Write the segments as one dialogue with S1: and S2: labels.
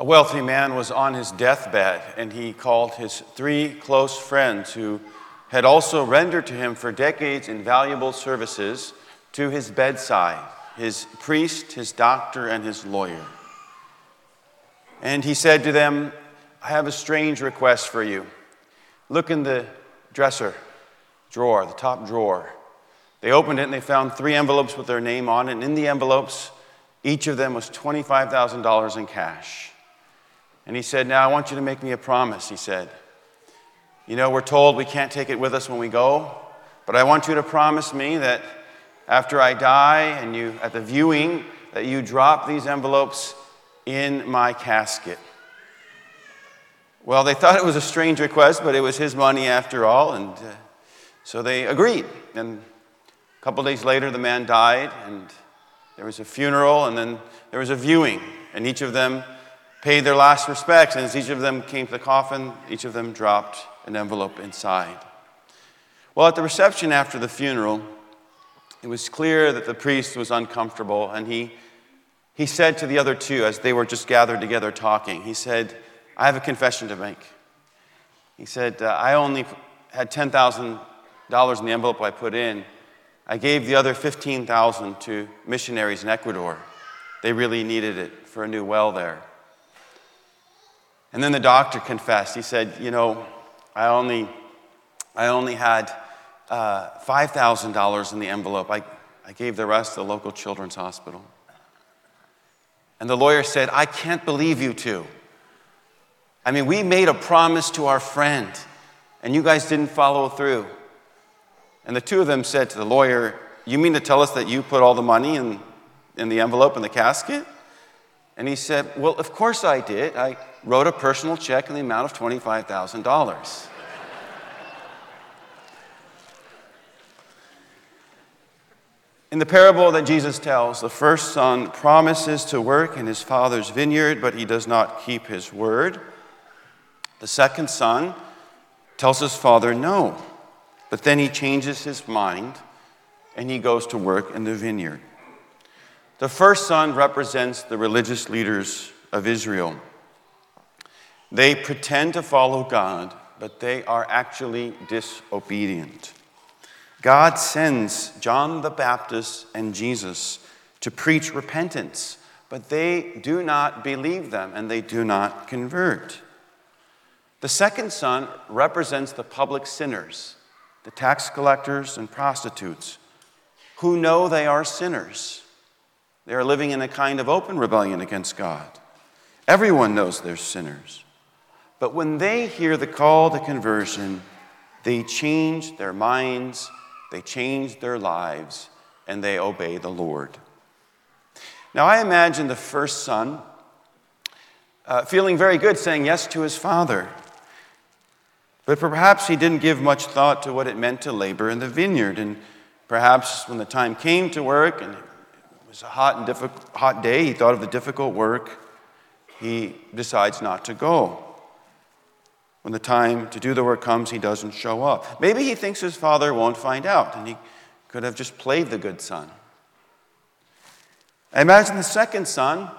S1: A wealthy man was on his deathbed, and he called his three close friends who had also rendered to him for decades invaluable services to his bedside his priest, his doctor, and his lawyer. And he said to them, I have a strange request for you. Look in the dresser drawer, the top drawer. They opened it and they found three envelopes with their name on it. And in the envelopes, each of them was $25,000 in cash. And he said, Now I want you to make me a promise, he said. You know, we're told we can't take it with us when we go, but I want you to promise me that after I die and you, at the viewing, that you drop these envelopes in my casket. Well, they thought it was a strange request, but it was his money after all, and uh, so they agreed. And a couple days later, the man died, and there was a funeral, and then there was a viewing, and each of them paid their last respects. And as each of them came to the coffin, each of them dropped an envelope inside. Well, at the reception after the funeral, it was clear that the priest was uncomfortable, and he, he said to the other two, as they were just gathered together talking, he said, I have a confession to make. He said, uh, I only had $10,000 in the envelope I put in. I gave the other 15,000 to missionaries in Ecuador. They really needed it for a new well there. And then the doctor confessed. He said, You know, I only, I only had uh, $5,000 in the envelope. I, I gave the rest to the local children's hospital. And the lawyer said, I can't believe you two. I mean, we made a promise to our friend, and you guys didn't follow through. And the two of them said to the lawyer, You mean to tell us that you put all the money in, in the envelope in the casket? And he said, Well, of course I did. I wrote a personal check in the amount of $25,000. In the parable that Jesus tells, the first son promises to work in his father's vineyard, but he does not keep his word. The second son tells his father no, but then he changes his mind and he goes to work in the vineyard. The first son represents the religious leaders of Israel. They pretend to follow God, but they are actually disobedient. God sends John the Baptist and Jesus to preach repentance, but they do not believe them and they do not convert. The second son represents the public sinners, the tax collectors and prostitutes, who know they are sinners. They are living in a kind of open rebellion against God. Everyone knows they're sinners. But when they hear the call to conversion, they change their minds they change their lives and they obey the Lord. Now, I imagine the first son uh, feeling very good saying yes to his father. But perhaps he didn't give much thought to what it meant to labor in the vineyard. And perhaps when the time came to work and it was a hot, and difficult, hot day, he thought of the difficult work, he decides not to go. When the time to do the work comes, he doesn't show up. Maybe he thinks his father won't find out, and he could have just played the good son. I imagine the second son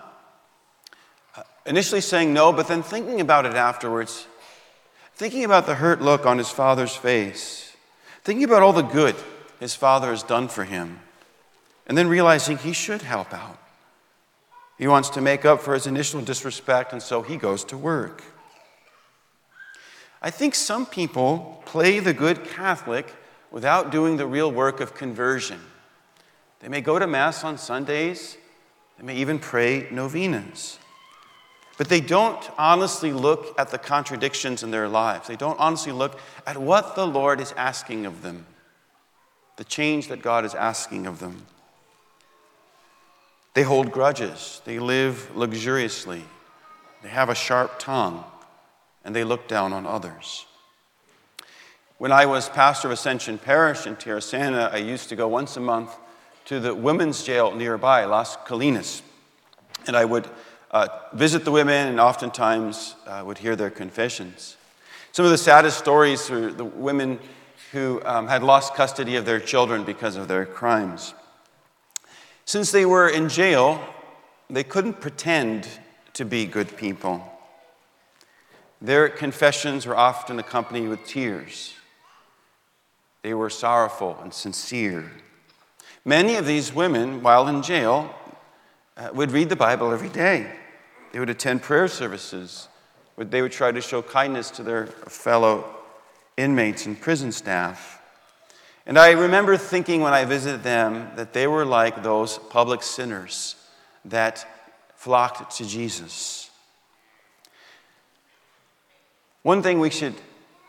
S1: uh, initially saying no, but then thinking about it afterwards, thinking about the hurt look on his father's face, thinking about all the good his father has done for him, and then realizing he should help out. He wants to make up for his initial disrespect, and so he goes to work. I think some people play the good Catholic without doing the real work of conversion. They may go to Mass on Sundays, they may even pray novenas. But they don't honestly look at the contradictions in their lives. They don't honestly look at what the Lord is asking of them, the change that God is asking of them. They hold grudges, they live luxuriously, they have a sharp tongue and they look down on others. When I was pastor of Ascension Parish in Tierrasanta, I used to go once a month to the women's jail nearby, Las Colinas, and I would uh, visit the women and oftentimes uh, would hear their confessions. Some of the saddest stories were the women who um, had lost custody of their children because of their crimes. Since they were in jail, they couldn't pretend to be good people. Their confessions were often accompanied with tears. They were sorrowful and sincere. Many of these women, while in jail, uh, would read the Bible every day. They would attend prayer services. They would try to show kindness to their fellow inmates and prison staff. And I remember thinking when I visited them that they were like those public sinners that flocked to Jesus. One thing we should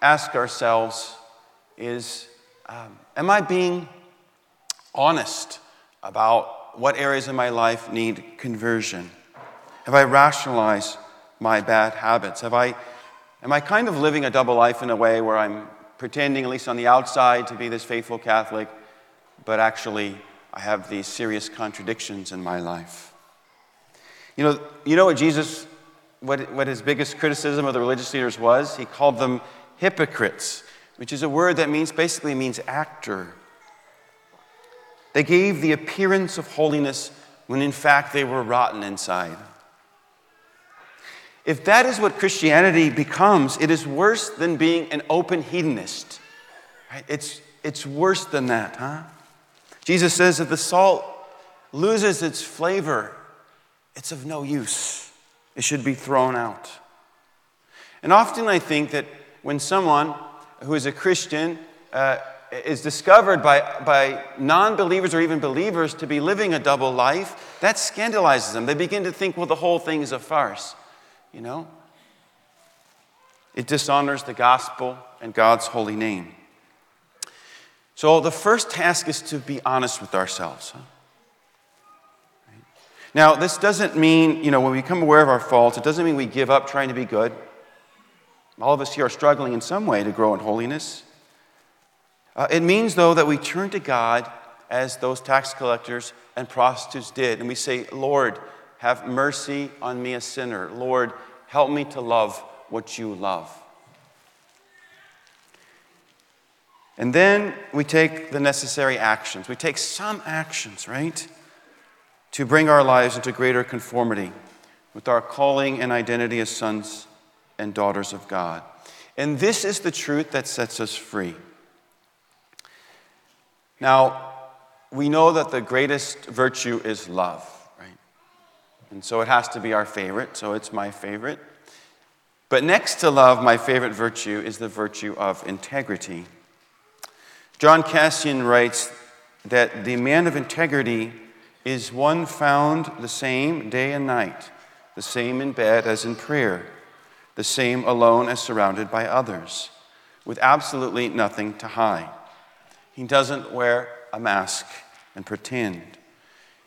S1: ask ourselves is um, Am I being honest about what areas of my life need conversion? Have I rationalized my bad habits? Have I, am I kind of living a double life in a way where I'm pretending, at least on the outside, to be this faithful Catholic, but actually I have these serious contradictions in my life? You know, you know what Jesus, what, what his biggest criticism of the religious leaders was? He called them hypocrites, which is a word that means basically means actor. They gave the appearance of holiness when in fact they were rotten inside. If that is what Christianity becomes, it is worse than being an open hedonist. Right? It's, it's worse than that, huh? Jesus says that the salt loses its flavor, it's of no use. It should be thrown out. And often I think that when someone who is a Christian uh, is discovered by, by non believers or even believers to be living a double life, that scandalizes them. They begin to think, well, the whole thing is a farce you know? It dishonors the gospel and God's holy name. So the first task is to be honest with ourselves. Huh? Now, this doesn't mean, you know, when we become aware of our faults, it doesn't mean we give up trying to be good. All of us here are struggling in some way to grow in holiness. Uh, it means, though, that we turn to God as those tax collectors and prostitutes did, and we say, Lord, have mercy on me, a sinner. Lord, help me to love what you love. And then we take the necessary actions. We take some actions, right? To bring our lives into greater conformity with our calling and identity as sons and daughters of God. And this is the truth that sets us free. Now, we know that the greatest virtue is love. Right? And so it has to be our favorite, so it's my favorite. But next to love, my favorite virtue is the virtue of integrity. John Cassian writes that the man of integrity is one found the same day and night, the same in bed as in prayer, the same alone as surrounded by others, with absolutely nothing to hide. He doesn't wear a mask and pretend.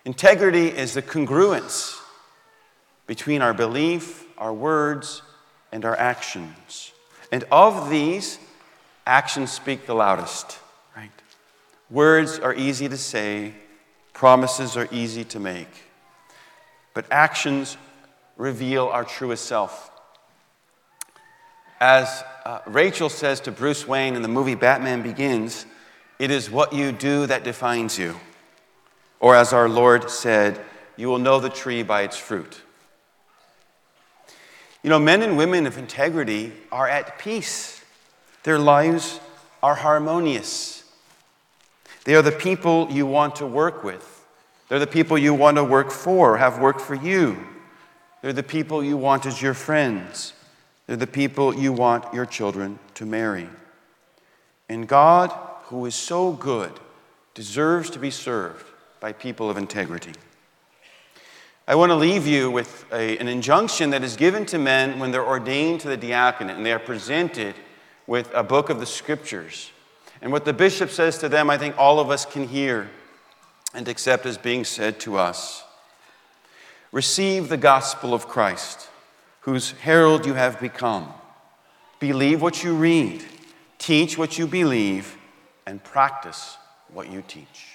S1: Integrity is the congruence between our belief, our words, and our actions. And of these, actions speak the loudest, right? Words are easy to say, promises are easy to make, but actions reveal our truest self. As uh, Rachel says to Bruce Wayne in the movie Batman Begins, it is what you do that defines you. Or as our Lord said, you will know the tree by its fruit. You know, men and women of integrity are at peace, their lives are harmonious. They are the people you want to work with, they're the people you want to work for, have worked for you. They're the people you want as your friends. They're the people you want your children to marry. And God, who is so good, deserves to be served by people of integrity. I want to leave you with a, an injunction that is given to men when they're ordained to the diaconate and they are presented with a book of the scriptures. And what the bishop says to them, I think all of us can hear and accept as being said to us. Receive the gospel of Christ, whose herald you have become. Believe what you read, teach what you believe, and practice what you teach.